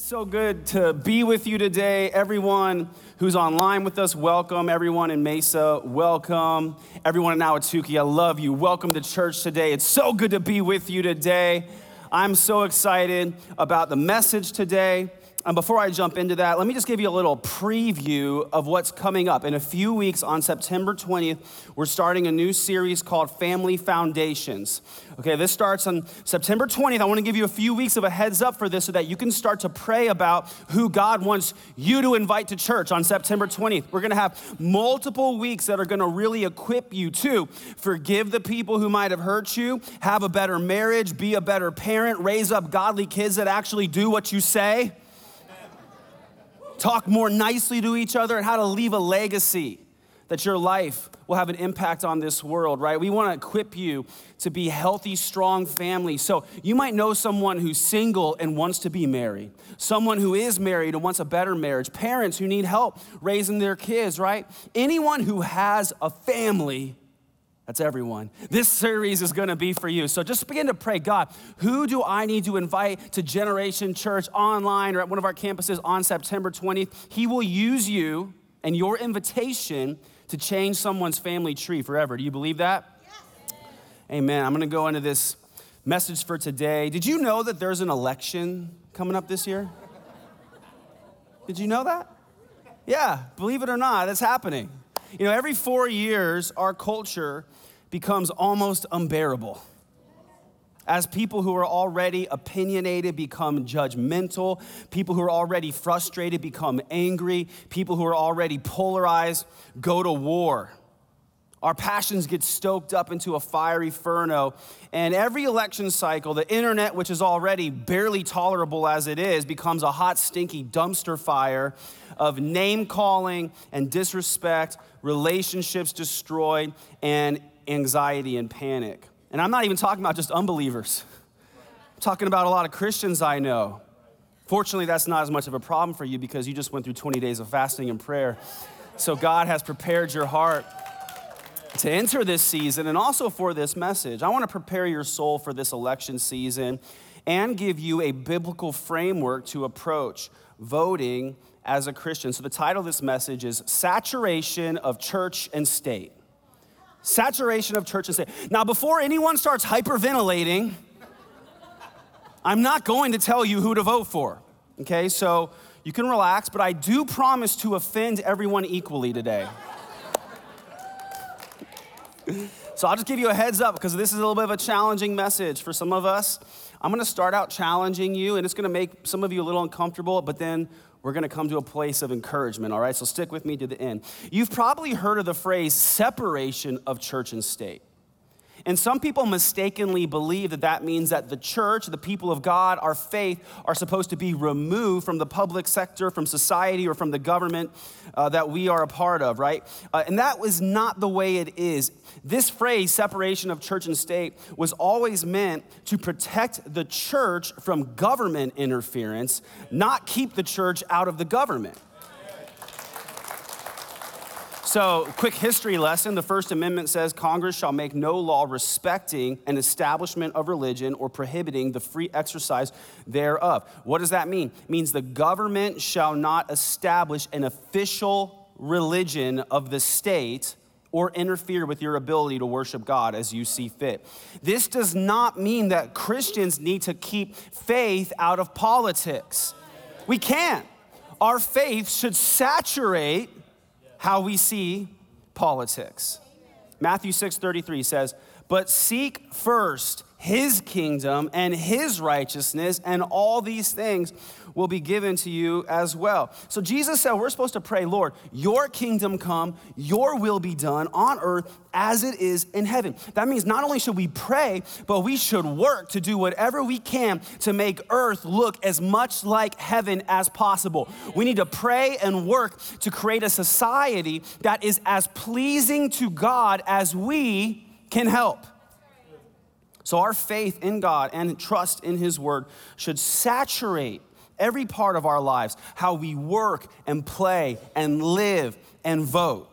so good to be with you today. Everyone who's online with us, welcome. Everyone in Mesa, welcome. Everyone in Ahwatukee, I love you. Welcome to church today. It's so good to be with you today. I'm so excited about the message today. And before I jump into that, let me just give you a little preview of what's coming up. In a few weeks, on September 20th, we're starting a new series called Family Foundations. Okay, this starts on September 20th. I want to give you a few weeks of a heads up for this so that you can start to pray about who God wants you to invite to church on September 20th. We're going to have multiple weeks that are going to really equip you to forgive the people who might have hurt you, have a better marriage, be a better parent, raise up godly kids that actually do what you say talk more nicely to each other, and how to leave a legacy that your life will have an impact on this world, right? We want to equip you to be healthy, strong families. So you might know someone who's single and wants to be married, someone who is married and wants a better marriage, parents who need help raising their kids, right? Anyone who has a family that's everyone. This series is going to be for you. So just begin to pray God, who do I need to invite to Generation Church online or at one of our campuses on September 20th? He will use you and your invitation to change someone's family tree forever. Do you believe that? Yes. Amen. I'm going to go into this message for today. Did you know that there's an election coming up this year? Did you know that? Yeah, believe it or not, it's happening. You know, every four years, our culture becomes almost unbearable. As people who are already opinionated become judgmental, people who are already frustrated become angry, people who are already polarized go to war. Our passions get stoked up into a fiery furrow. And every election cycle, the internet, which is already barely tolerable as it is, becomes a hot, stinky dumpster fire of name calling and disrespect, relationships destroyed, and anxiety and panic. And I'm not even talking about just unbelievers, I'm talking about a lot of Christians I know. Fortunately, that's not as much of a problem for you because you just went through 20 days of fasting and prayer. So God has prepared your heart to enter this season and also for this message. I want to prepare your soul for this election season and give you a biblical framework to approach voting as a Christian. So, the title of this message is Saturation of Church and State. Saturation of church and state. Now, before anyone starts hyperventilating, I'm not going to tell you who to vote for, okay? So you can relax, but I do promise to offend everyone equally today. So I'll just give you a heads up because this is a little bit of a challenging message for some of us. I'm gonna start out challenging you, and it's gonna make some of you a little uncomfortable, but then we're going to come to a place of encouragement, all right? So stick with me to the end. You've probably heard of the phrase separation of church and state. And some people mistakenly believe that that means that the church, the people of God, our faith, are supposed to be removed from the public sector, from society, or from the government uh, that we are a part of, right? Uh, and that was not the way it is. This phrase, separation of church and state, was always meant to protect the church from government interference, not keep the church out of the government. So, quick history lesson the First Amendment says Congress shall make no law respecting an establishment of religion or prohibiting the free exercise thereof. What does that mean? It means the government shall not establish an official religion of the state or interfere with your ability to worship God as you see fit. This does not mean that Christians need to keep faith out of politics. We can't. Our faith should saturate how we see politics. Matthew 6:33 says, "But seek first his kingdom and his righteousness, and all these things will be given to you as well. So Jesus said, We're supposed to pray, Lord, your kingdom come, your will be done on earth as it is in heaven. That means not only should we pray, but we should work to do whatever we can to make earth look as much like heaven as possible. We need to pray and work to create a society that is as pleasing to God as we can help. So, our faith in God and trust in His Word should saturate every part of our lives, how we work and play and live and vote.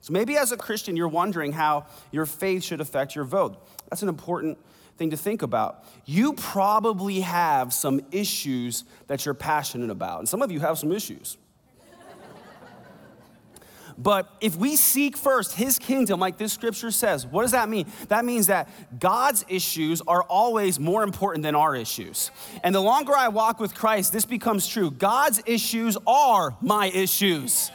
So maybe as a Christian, you're wondering how your faith should affect your vote. That's an important thing to think about. You probably have some issues that you're passionate about, and some of you have some issues. But if we seek first his kingdom, like this scripture says, what does that mean? That means that God's issues are always more important than our issues. And the longer I walk with Christ, this becomes true. God's issues are my issues.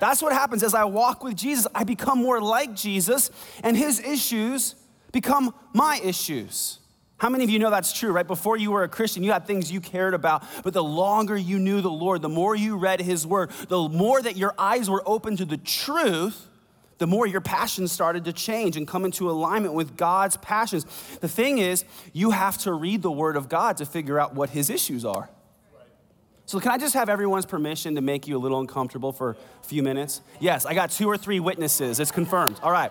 That's what happens as I walk with Jesus. I become more like Jesus, and his issues become my issues. How many of you know that's true, right? Before you were a Christian, you had things you cared about, but the longer you knew the Lord, the more you read His Word, the more that your eyes were open to the truth, the more your passions started to change and come into alignment with God's passions. The thing is, you have to read the Word of God to figure out what His issues are. So, can I just have everyone's permission to make you a little uncomfortable for a few minutes? Yes, I got two or three witnesses. It's confirmed. All right.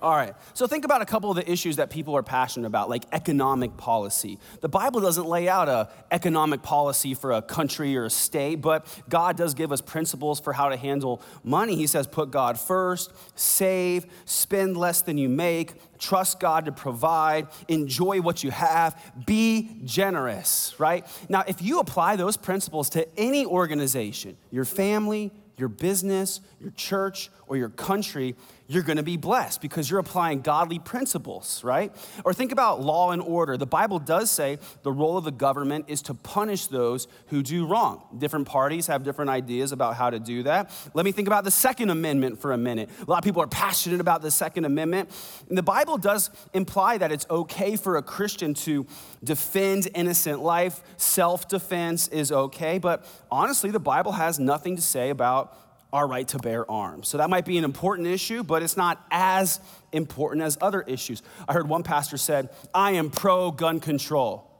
All right. So think about a couple of the issues that people are passionate about, like economic policy. The Bible doesn't lay out a economic policy for a country or a state, but God does give us principles for how to handle money. He says put God first, save, spend less than you make, trust God to provide, enjoy what you have, be generous, right? Now, if you apply those principles to any organization, your family, your business, your church, or your country, you're gonna be blessed because you're applying godly principles, right? Or think about law and order. The Bible does say the role of the government is to punish those who do wrong. Different parties have different ideas about how to do that. Let me think about the Second Amendment for a minute. A lot of people are passionate about the Second Amendment. And the Bible does imply that it's okay for a Christian to defend innocent life. Self defense is okay. But honestly, the Bible has nothing to say about our right to bear arms. So that might be an important issue, but it's not as important as other issues. I heard one pastor said, "I am pro gun control."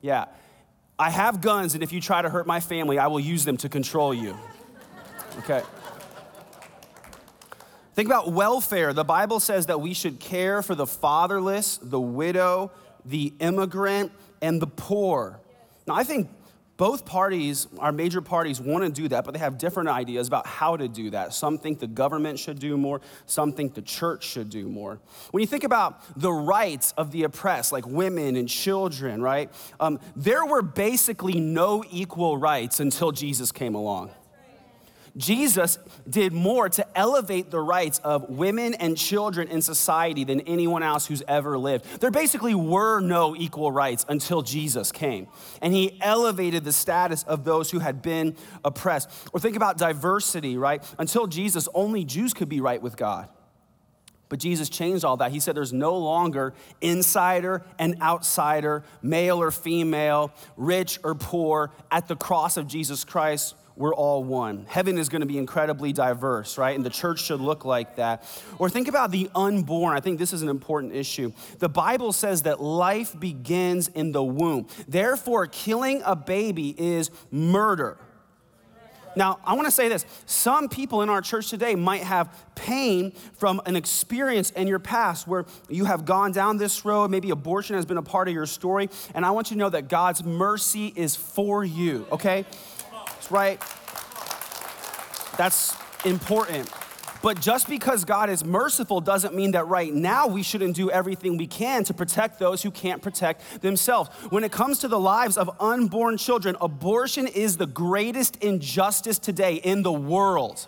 Yeah. I have guns and if you try to hurt my family, I will use them to control you. Okay. Think about welfare. The Bible says that we should care for the fatherless, the widow, the immigrant, and the poor. Now, I think both parties, our major parties, want to do that, but they have different ideas about how to do that. Some think the government should do more, some think the church should do more. When you think about the rights of the oppressed, like women and children, right? Um, there were basically no equal rights until Jesus came along. Jesus did more to elevate the rights of women and children in society than anyone else who's ever lived. There basically were no equal rights until Jesus came. And he elevated the status of those who had been oppressed. Or think about diversity, right? Until Jesus, only Jews could be right with God. But Jesus changed all that. He said there's no longer insider and outsider, male or female, rich or poor. At the cross of Jesus Christ, we're all one. Heaven is going to be incredibly diverse, right? And the church should look like that. Or think about the unborn. I think this is an important issue. The Bible says that life begins in the womb. Therefore, killing a baby is murder. Now, I want to say this. Some people in our church today might have pain from an experience in your past where you have gone down this road. Maybe abortion has been a part of your story. And I want you to know that God's mercy is for you, okay? Right? That's important. But just because God is merciful doesn't mean that right now we shouldn't do everything we can to protect those who can't protect themselves. When it comes to the lives of unborn children, abortion is the greatest injustice today in the world.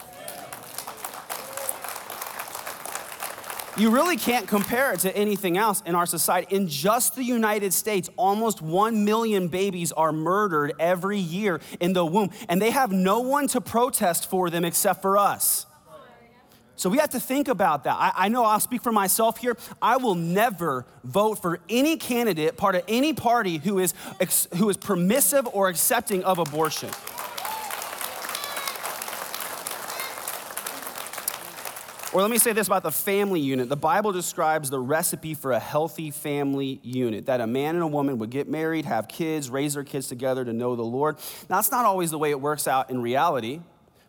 You really can't compare it to anything else in our society. In just the United States, almost 1 million babies are murdered every year in the womb, and they have no one to protest for them except for us. So we have to think about that. I, I, know I'll speak for myself here. I will never vote for any candidate, part of any party who is, who is permissive or accepting of abortion. Or let me say this about the family unit. The Bible describes the recipe for a healthy family unit that a man and a woman would get married, have kids, raise their kids together to know the Lord. Now, that's not always the way it works out in reality,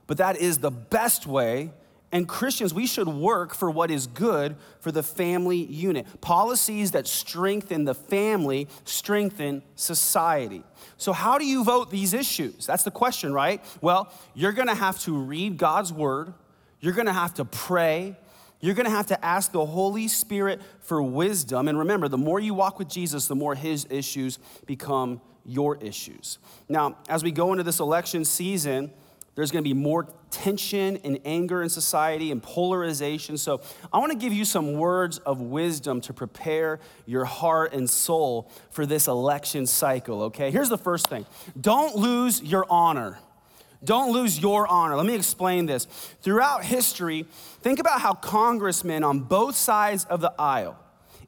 but that is the best way. And Christians, we should work for what is good for the family unit. Policies that strengthen the family strengthen society. So, how do you vote these issues? That's the question, right? Well, you're gonna have to read God's word you're gonna have to pray. You're gonna have to ask the Holy Spirit for wisdom. And remember, the more you walk with Jesus, the more his issues become your issues. Now, as we go into this election season, there's to be more tension and anger in society and polarization. So, I want to give you some words of wisdom to prepare your heart and soul for this election cycle, okay? Here's the first thing don't lose your honor. Don't lose your honor. Let me explain this. Throughout history, think about how congressmen on both sides of the aisle,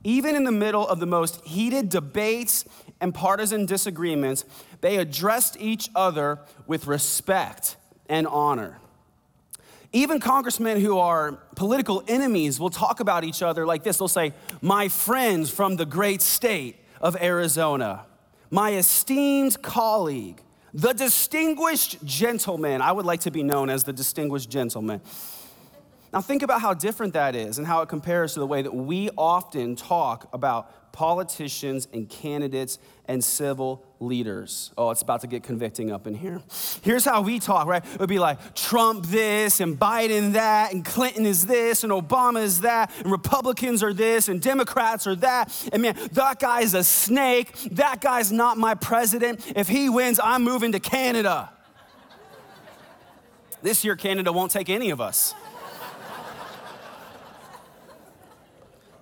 even in the middle of the most heated debates and partisan disagreements, they addressed each other with respect and honor. Even congressmen who are political enemies will talk about each other like this. They'll say, My friends from the great state of Arizona, my esteemed colleague, the distinguished gentleman. I would like to be known as the distinguished gentleman. Now, think about how different that is and how it compares to the way that we often talk about politicians and candidates and civil leaders. Oh, it's about to get convicting up in here. Here's how we talk, right? It would be like Trump this and Biden that and Clinton is this and Obama is that and Republicans are this and Democrats are that. And man, that guy's a snake. That guy's not my president. If he wins, I'm moving to Canada. This year, Canada won't take any of us.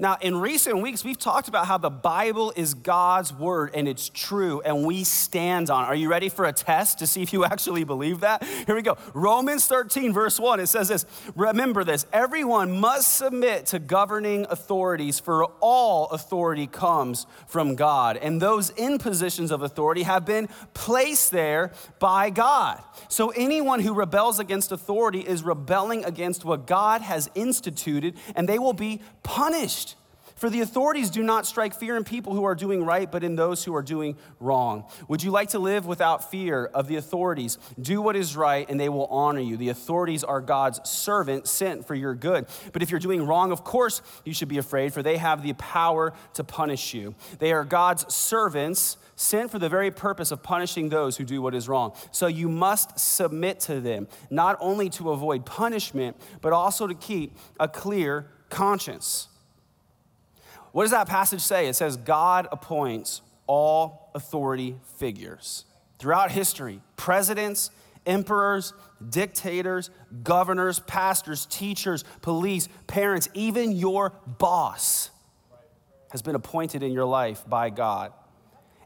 Now, in recent weeks, we've talked about how the Bible is God's word and it's true and we stand on. Are you ready for a test to see if you actually believe that? Here we go. Romans 13, verse 1, it says this Remember this everyone must submit to governing authorities, for all authority comes from God. And those in positions of authority have been placed there by God. So anyone who rebels against authority is rebelling against what God has instituted, and they will be punished. For the authorities do not strike fear in people who are doing right, but in those who are doing wrong. Would you like to live without fear of the authorities? Do what is right, and they will honor you. The authorities are God's servant sent for your good. But if you're doing wrong, of course you should be afraid, for they have the power to punish you. They are God's servants sent for the very purpose of punishing those who do what is wrong. So you must submit to them, not only to avoid punishment, but also to keep a clear conscience. What does that passage say? It says, God appoints all authority figures. Throughout history, presidents, emperors, dictators, governors, pastors, teachers, police, parents, even your boss has been appointed in your life by God.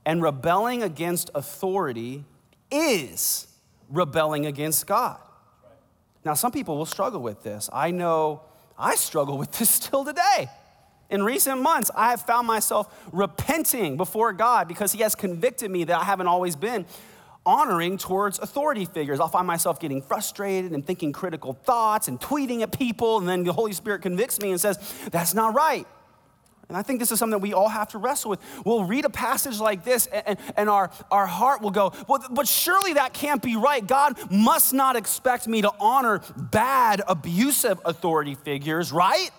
And rebelling against authority is rebelling against God. Now, some people will struggle with this. I know I struggle with this still today. In recent months, I have found myself repenting before God because He has convicted me that I haven't always been honoring towards authority figures. I'll find myself getting frustrated and thinking critical thoughts and tweeting at people, and then the Holy Spirit convicts me and says, That's not right. And I think this is something that we all have to wrestle with. We'll read a passage like this, and, and our, our heart will go, well, But surely that can't be right. God must not expect me to honor bad, abusive authority figures, right?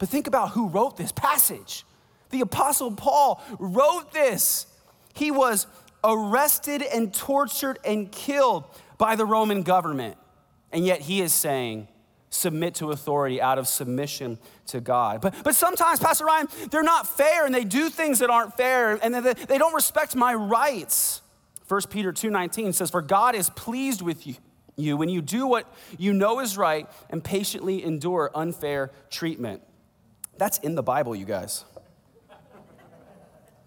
But think about who wrote this passage. The Apostle Paul wrote this. He was arrested and tortured and killed by the Roman government. And yet he is saying, submit to authority out of submission to God. But, but sometimes, Pastor Ryan, they're not fair and they do things that aren't fair and they, they don't respect my rights. 1 Peter 2.19 says, For God is pleased with you, you when you do what you know is right and patiently endure unfair treatment. That's in the Bible, you guys.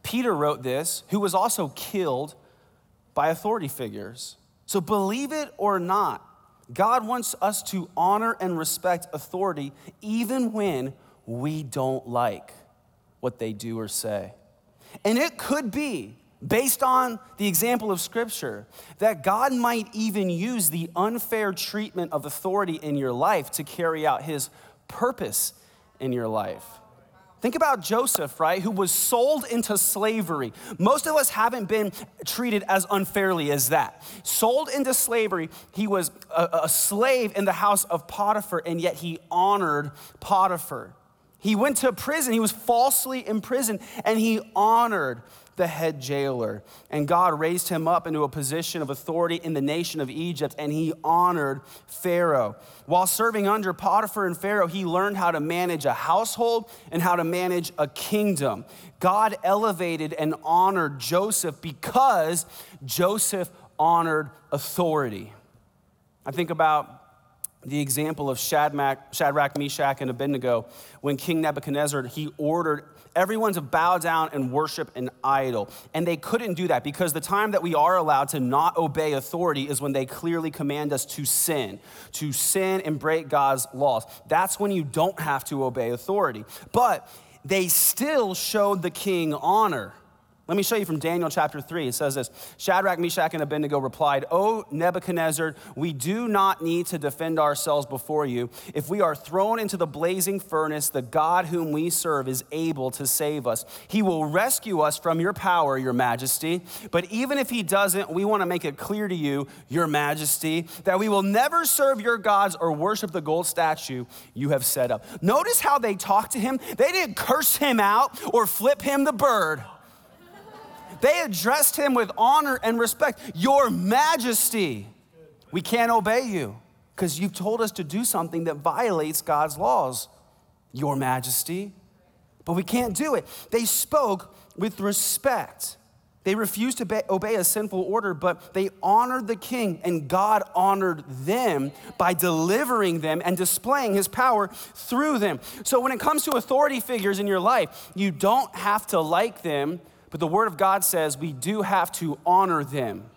Peter wrote this, who was also killed by authority figures. So believe it or not, God wants us to honor and respect authority even when we don't like what they do or say. And it could be, based on the example of Scripture, that God might even use the unfair treatment of authority in your life to carry out His purpose in your life. Think about Joseph, right, who was sold into slavery. Most of us haven't been treated as unfairly as that. Sold into slavery, he was a, a, slave in the house of Potiphar, and yet he honored Potiphar. He went to prison, he was falsely imprisoned, and he honored the head jailer. And God raised him up into a position of authority in the nation of Egypt, and he honored Pharaoh. While serving under Potiphar and Pharaoh, he learned how to manage a household and how to manage a kingdom. God elevated and honored Joseph because Joseph honored authority. I think about the example of Shadrach, Meshach, and Abednego when King Nebuchadnezzar he ordered everyone to bow down and worship an idol. And they couldn't do that because the time that we are allowed to not obey authority is when they clearly command us to sin, to sin and break God's laws. That's when you don't have to obey authority. But they still showed the king honor. Let me show you from Daniel chapter 3. It says this Shadrach, Meshach, and Abednego replied, O Nebuchadnezzar, we do not need to defend ourselves before you. If we are thrown into the blazing furnace, the God whom we serve is able to save us. He will rescue us from your power, your majesty. But even if he doesn't, we want to make it clear to you, your majesty, that we will never serve your gods or worship the gold statue you have set up. Notice how they talked to him. They didn't curse him out or flip him the bird. They addressed him with honor and respect. Your majesty, we can't obey you because you've told us to do something that violates God's laws. Your majesty. But we can't do it. They spoke with respect. They refused to obey a sinful order, but they honored the king, and God honored them by delivering them and displaying his power through them. So, when it comes to authority figures in your life, you don't have to like them but the word of God says we do have to honor them.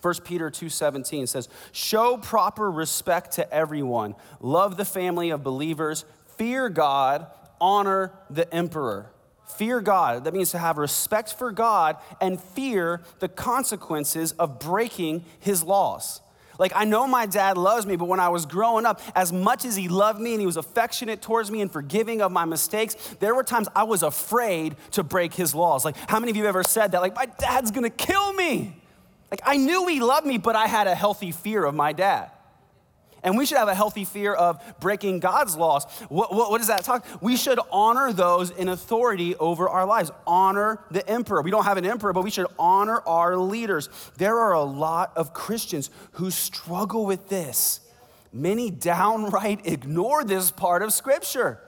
1 Peter 2:17 says, "Show proper respect to everyone. Love the family of believers. Fear God. Honor the emperor." Fear God. That means to have respect for God and fear the consequences of breaking his laws. Like, I know my dad loves me, but when I was growing up, as much as he loved me and he was affectionate towards me and forgiving of my mistakes, there were times I was afraid to break his laws. Like, how many of you ever said that? Like, my dad's gonna kill me. Like, I knew he loved me, but I had a healthy fear of my dad. And we should have a healthy fear of breaking God's laws. What, what, what, does that talk? We should honor those in authority over our lives. Honor the emperor. We don't have an emperor, but we should honor our leaders. There are a lot of Christians who struggle with this. Many downright ignore this part of Scripture.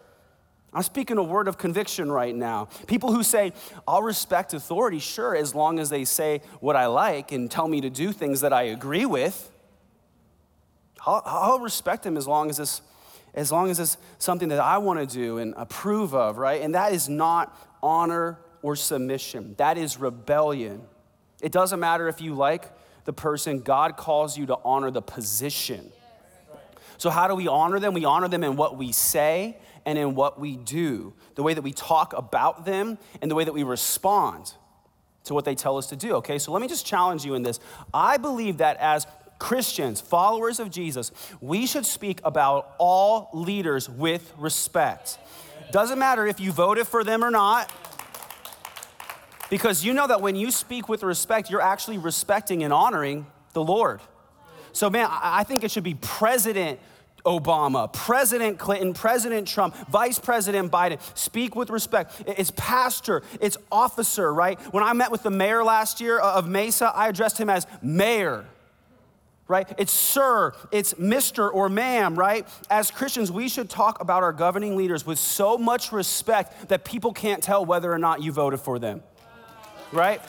I'm speaking a word of conviction right now. People who say, I'll respect authority, sure, as long as they say what I like and tell me to do things that I agree with. I'll, I'll respect him as long as this as long as it's something that I want to do and approve of, right? And that is not honor or submission. That is rebellion. It doesn't matter if you like the person, God calls you to honor the position. So, how do we honor them? We honor them in what we say and in what we do, the way that we talk about them and the way that we respond to what they tell us to do. Okay, so let me just challenge you in this. I believe that as Christians, followers of Jesus, we should speak about all leaders with respect. Doesn't matter if you voted for them or not, because you know that when you speak with respect, you're actually respecting and honoring the Lord. So, man, I think it should be President Obama, President Clinton, President Trump, Vice President Biden. Speak with respect. It's pastor, it's officer, right? When I met with the mayor last year uh, of Mesa, I addressed him as mayor right? It's sir, it's Mr. or ma'am, right? As Christians, we should talk about our governing leaders with so much respect that people can't tell whether or not you voted for them, right?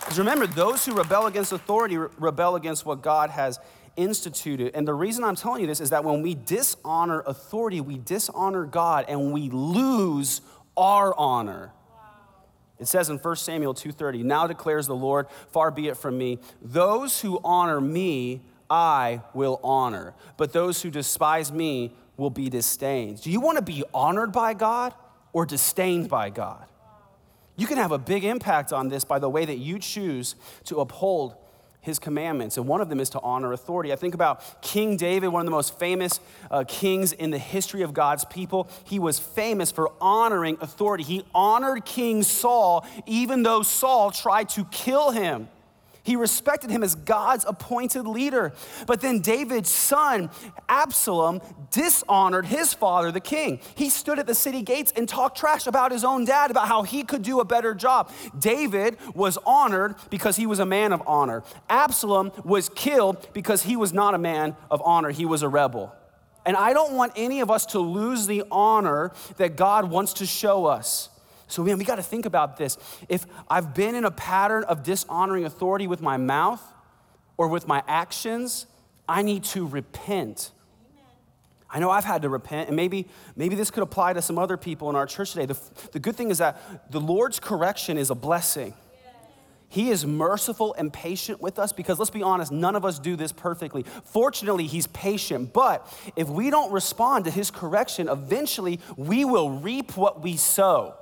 Because remember, those who rebel against authority rebel against what God has instituted. And the reason I'm telling you this is that when we dishonor authority, we dishonor God and we lose our honor. It says in 1 Samuel 2:30, "Now declares the Lord, far be it from me, those who honor me, I will honor, but those who despise me will be disdained." Do you want to be honored by God or disdained by God? You can have a big impact on this by the way that you choose to uphold his commandments. And one of them is to honor authority. I think about King David, one of the most famous uh, kings in the history of God's people. He was famous for honoring authority. He honored King Saul, even though Saul tried to kill him. He respected him as God's appointed leader. But then David's son, Absalom, dishonored his father, the king. He stood at the city gates and talked trash about his own dad, about how he could do a better job. David was honored because he was a man of honor. Absalom was killed because he was not a man of honor, he was a rebel. And I don't want any of us to lose the honor that God wants to show us. So, man, we got to think about this. If I've been in a pattern of dishonoring authority with my mouth or with my actions, I need to repent. I know I've had to repent, and maybe, maybe this could apply to some other people in our church today. The, the good thing is that the Lord's correction is a blessing. He is merciful and patient with us because let's be honest, none of us do this perfectly. Fortunately, He's patient, but if we don't respond to His correction, eventually we will reap what we sow.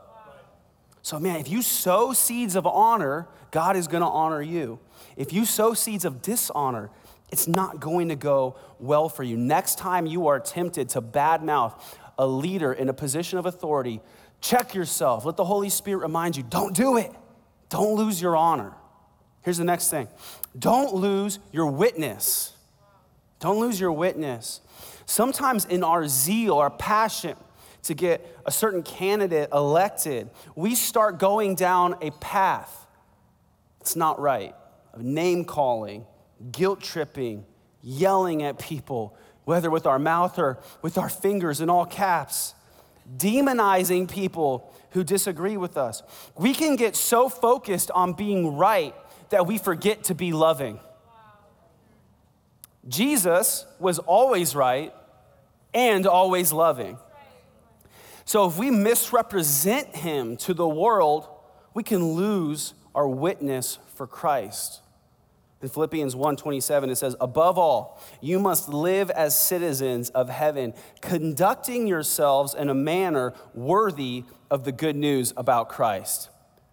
So, man, if you sow seeds of honor, God is gonna honor you. If you sow seeds of dishonor, it's not going to go well for you. Next time you are tempted to badmouth a leader in a position of authority, check yourself. Let the Holy Spirit remind you don't do it. Don't lose your honor. Here's the next thing don't lose your witness. Don't lose your witness. Sometimes in our zeal, our passion, to get a certain candidate elected, we start going down a path that's not right of name calling, guilt tripping, yelling at people, whether with our mouth or with our fingers in all caps, demonizing people who disagree with us. We can get so focused on being right that we forget to be loving. Jesus was always right and always loving. So if we misrepresent him to the world, we can lose our witness for Christ. In Philippians 1:27 it says, "Above all, you must live as citizens of heaven, conducting yourselves in a manner worthy of the good news about Christ."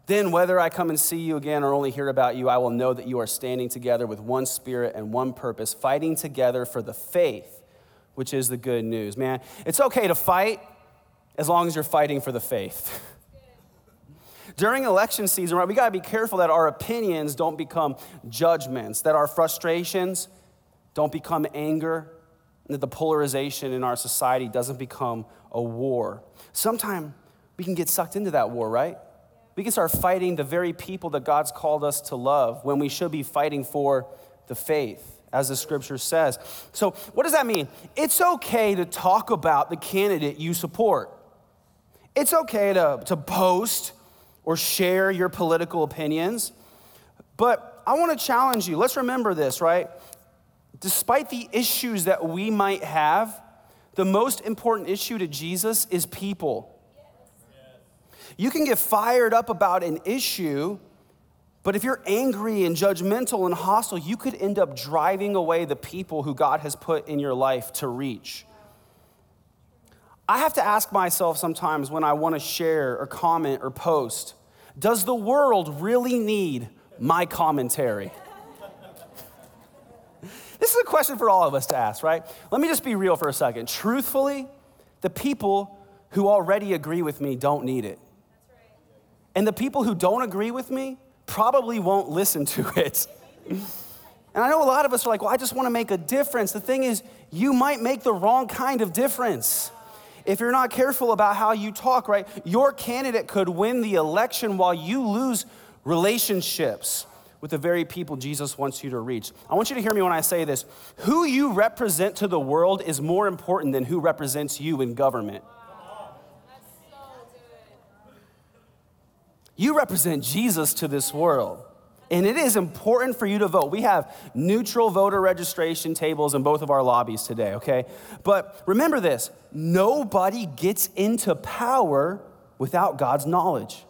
Then, whether I come and see you again or only hear about you, I will know that you are standing together with one spirit and one purpose, fighting together for the faith, which is the good news. Man, it's okay to fight as long as you're fighting for the faith. During election season, right, we got to be careful that our opinions don't become judgments, that our frustrations don't become anger, and that the polarization in our society doesn't become a war. Sometimes we can get sucked into that war, right? We can start fighting the very people that God's called us to love when we should be fighting for the faith as the scripture says. So, what does that mean? It's okay to talk about the candidate you support. It's okay to, to post or share your political opinions, but I want to challenge you. Let's remember this, right? Despite the issues that we might have, the most important issue to Jesus is people. You can get fired up about an issue, but if you're angry and judgmental and hostile, you could end up driving away the people who God has put in your life to reach. I have to ask myself sometimes when I want to share or comment or post does the world really need my commentary? this is a question for all of us to ask, right? Let me just be real for a second. Truthfully, the people who already agree with me don't need it. And the people who don't agree with me probably won't listen to it. And I know a lot of us are like, well, I just want to make a difference. The thing is, you might make the wrong kind of difference if you're not careful about how you talk, right, your candidate could win the election while you lose relationships with the very people Jesus wants you to reach. I want you to hear me when I say this. Who you represent to the world is more important than who represents you in government. You represent Jesus to this world. And it is important for you to vote. We have neutral voter registration tables in both of our lobbies today, okay? But remember this nobody gets into power without God's knowledge.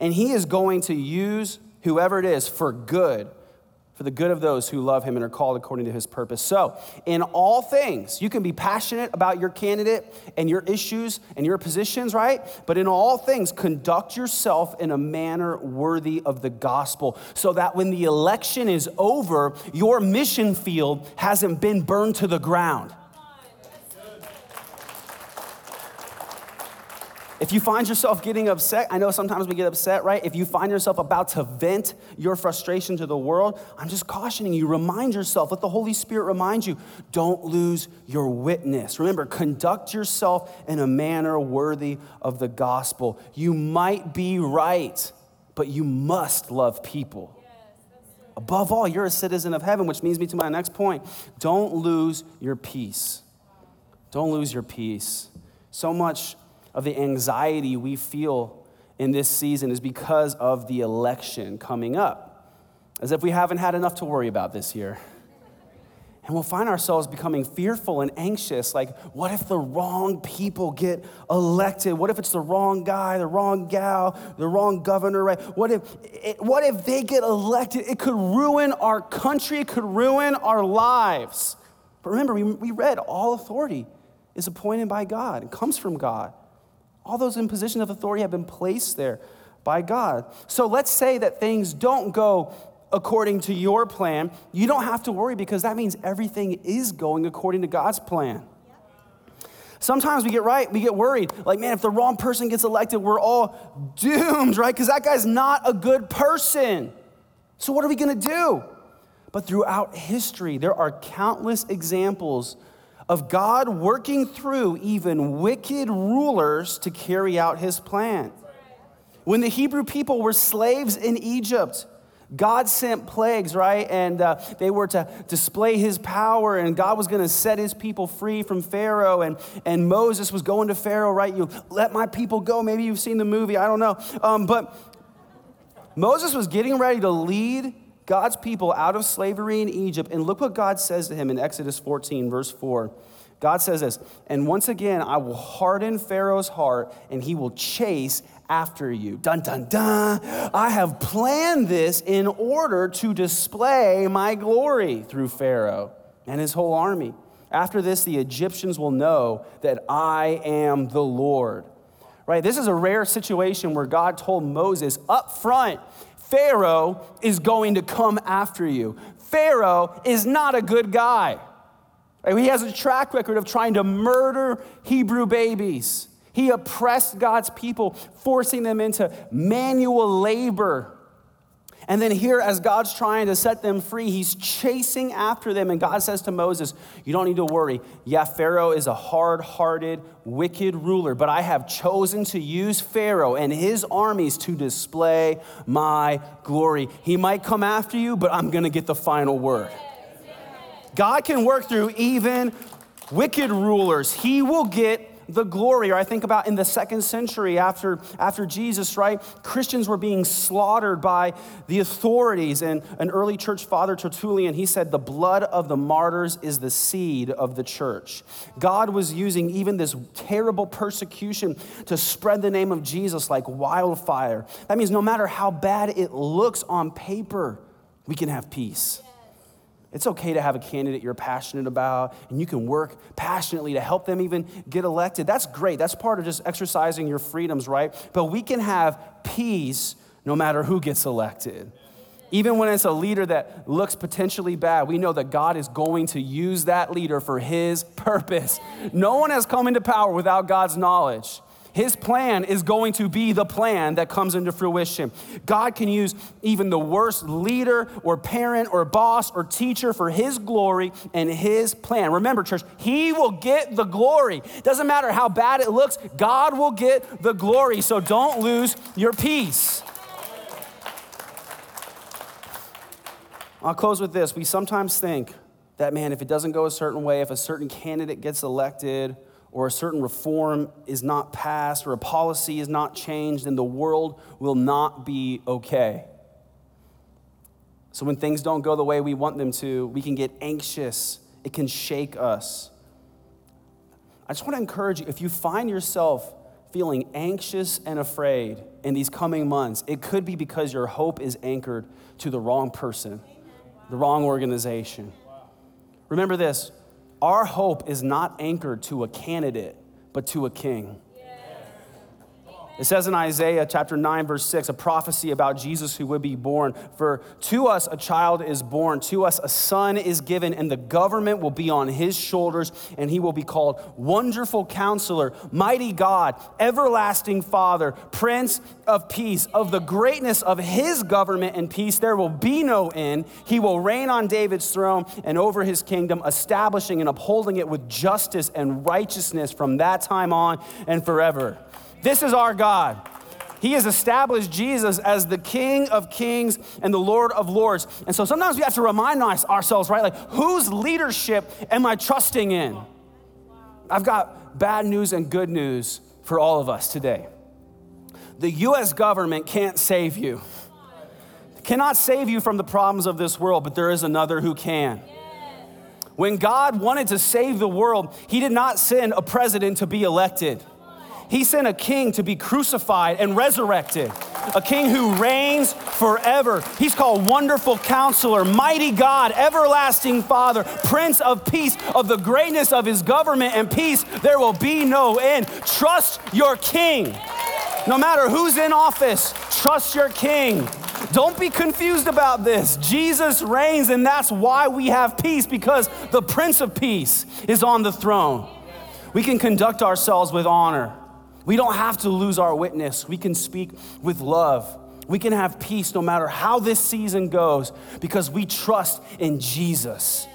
And He is going to use whoever it is for good for the good of those who love him and are called according to his purpose. So, in all things, you can be passionate about your candidate and your issues and your positions, right? But in all things, conduct yourself in a manner worthy of the gospel so that when the election is over, your mission field hasn't been burned to the ground. If you find yourself getting upset, I know sometimes we get upset, right? If you find yourself about to vent your frustration to the world, I'm just cautioning you. Remind yourself, let the Holy Spirit remind you, don't lose your witness. Remember, conduct yourself in a manner worthy of the gospel. You might be right, but you must love people. Above all, you're a citizen of heaven, which leads me to my next point. Don't lose your peace. Don't lose your peace. So much of the anxiety we feel in this season is because of the election coming up, as if we haven't had enough to worry about this year. And we'll find ourselves becoming fearful and anxious. Like, what if the wrong people get elected? What if it's the wrong guy, the wrong gal, the wrong governor, right? What if, it, what if they get elected? It could ruin our country, it could ruin our lives. But remember, we, we read all authority is appointed by God, it comes from God. All those in positions of authority have been placed there by God. So let's say that things don't go according to your plan. You don't have to worry because that means everything is going according to God's plan. Sometimes we get right, we get worried. Like, man, if the wrong person gets elected, we're all doomed, right? Because that guy's not a good person. So, what are we gonna do? But throughout history, there are countless examples of God working through even wicked rulers to carry out his plan. When the Hebrew people were slaves in Egypt, God sent plagues, right? And uh, they were to display his power, and God was going to set his people free from Pharaoh. And, and Moses was going to Pharaoh, right? You let my people go. Maybe you've seen the movie, I don't know. Um, but Moses was getting ready to lead God's people out of slavery in Egypt. And look what God says to him in Exodus 14, verse 4. God says this, and once again, I will harden Pharaoh's heart and he will chase after you. Dun, dun, dun. I have planned this in order to display my glory through Pharaoh and his whole army. After this, the Egyptians will know that I am the Lord. Right? This is a rare situation where God told Moses up front Pharaoh is going to come after you. Pharaoh is not a good guy. He has a track record of trying to murder Hebrew babies. He oppressed God's people, forcing them into manual labor. And then, here, as God's trying to set them free, he's chasing after them. And God says to Moses, You don't need to worry. Yeah, Pharaoh is a hard hearted, wicked ruler, but I have chosen to use Pharaoh and his armies to display my glory. He might come after you, but I'm going to get the final word. God can work through even wicked rulers. He will get the glory. Or I think about in the second century after, after Jesus, right? Christians were being slaughtered by the authorities. And an early church father, Tertullian, he said, The blood of the martyrs is the seed of the church. God was using even this terrible persecution to spread the name of Jesus like wildfire. That means no matter how bad it looks on paper, we can have peace. It's okay to have a candidate you're passionate about, and you can work passionately to help them even get elected. That's great. That's part of just exercising your freedoms, right? But we can have peace no matter who gets elected. Even when it's a leader that looks potentially bad, we know that God is going to use that leader for his purpose. No one has come into power without God's knowledge. His plan is going to be the plan that comes into fruition. God can use even the worst leader or parent or boss or teacher for His glory and His plan. Remember, church, He will get the glory. Doesn't matter how bad it looks, God will get the glory. So don't lose your peace. I'll close with this. We sometimes think that, man, if it doesn't go a certain way, if a certain candidate gets elected, or a certain reform is not passed or a policy is not changed, then the world will not be okay. So when things don't go the way we want them to, we can get anxious. It can shake us. I just want to encourage you if you find yourself feeling anxious and afraid in these coming months, it could be because your hope is anchored to the wrong person, the wrong organization. Remember this our hope is not anchored to a candidate, but to a king. It says in Isaiah chapter 9, verse 6, a prophecy about Jesus who would be born. For to us a child is born, to us a son is given, and the government will be on his shoulders, and he will be called Wonderful Counselor, Mighty God, Everlasting Father, Prince of Peace. Of the greatness of his government and peace, there will be no end. He will reign on David's throne and over his kingdom, establishing and upholding it with justice and righteousness from that time on and forever. This is our God. He has established Jesus as the King of kings and the Lord of lords. And so sometimes we have to remind ourselves, right? Like, whose leadership am I trusting in? I've got bad news and good news for all of us today. The US government can't save you, cannot save you from the problems of this world, but there is another who can. When God wanted to save the world, He did not send a president to be elected. He sent a king to be crucified and resurrected, a king who reigns forever. He's called Wonderful Counselor, Mighty God, Everlasting Father, Prince of Peace. Of the greatness of his government and peace, there will be no end. Trust your king. No matter who's in office, trust your king. Don't be confused about this. Jesus reigns, and that's why we have peace because the Prince of Peace is on the throne. We can conduct ourselves with honor. We don't have to lose our witness. We can speak with love. We can have peace no matter how this season goes because we trust in Jesus.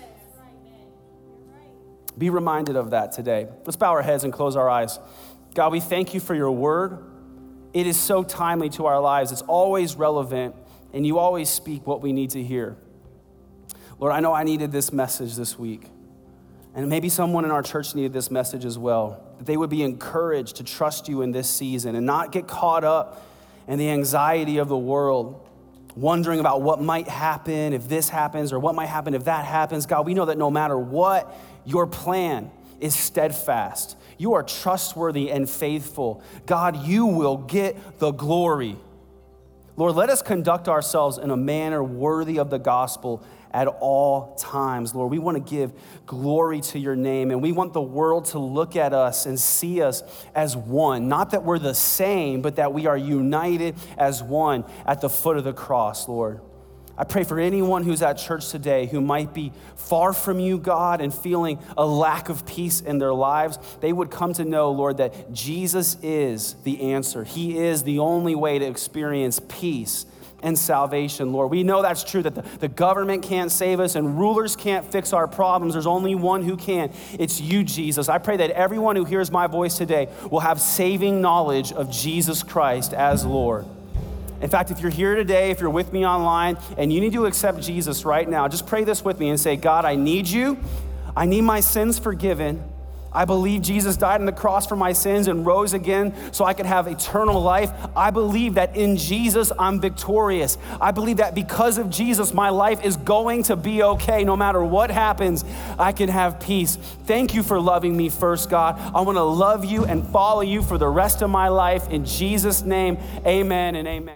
Be reminded of that today. Let's bow our heads and close our eyes. God, we thank you for your word. It is so timely to our lives, it's always relevant, and you always speak what we need to hear. Lord, I know I needed this message this week. And maybe someone in our church needed this message as well that they would be encouraged to trust you in this season and not get caught up in the anxiety of the world, wondering about what might happen if this happens or what might happen if that happens. God, we know that no matter what, your plan is steadfast. You are trustworthy and faithful. God, you will get the glory. Lord, let us conduct ourselves in a manner worthy of the gospel at all times. Lord, we want to give glory to your name and we want the world to look at us and see us as one. Not that we're the same, but that we are united as one at the foot of the cross, Lord. I pray for anyone who's at church today who might be far from you, God, and feeling a lack of peace in their lives. They would come to know, Lord, that Jesus is the answer. He is the only way to experience peace and salvation, Lord. We know that's true, that the, the government can't save us and rulers can't fix our problems. There's only one who can. It's you, Jesus. I pray that everyone who hears my voice today will have saving knowledge of Jesus Christ as Lord. In fact, if you're here today, if you're with me online, and you need to accept Jesus right now, just pray this with me and say, God, I need you. I need my sins forgiven. I believe Jesus died on the cross for my sins and rose again so I could have eternal life. I believe that in Jesus I'm victorious. I believe that because of Jesus, my life is going to be okay. No matter what happens, I can have peace. Thank you for loving me first, God. I want to love you and follow you for the rest of my life. In Jesus' name, amen and amen.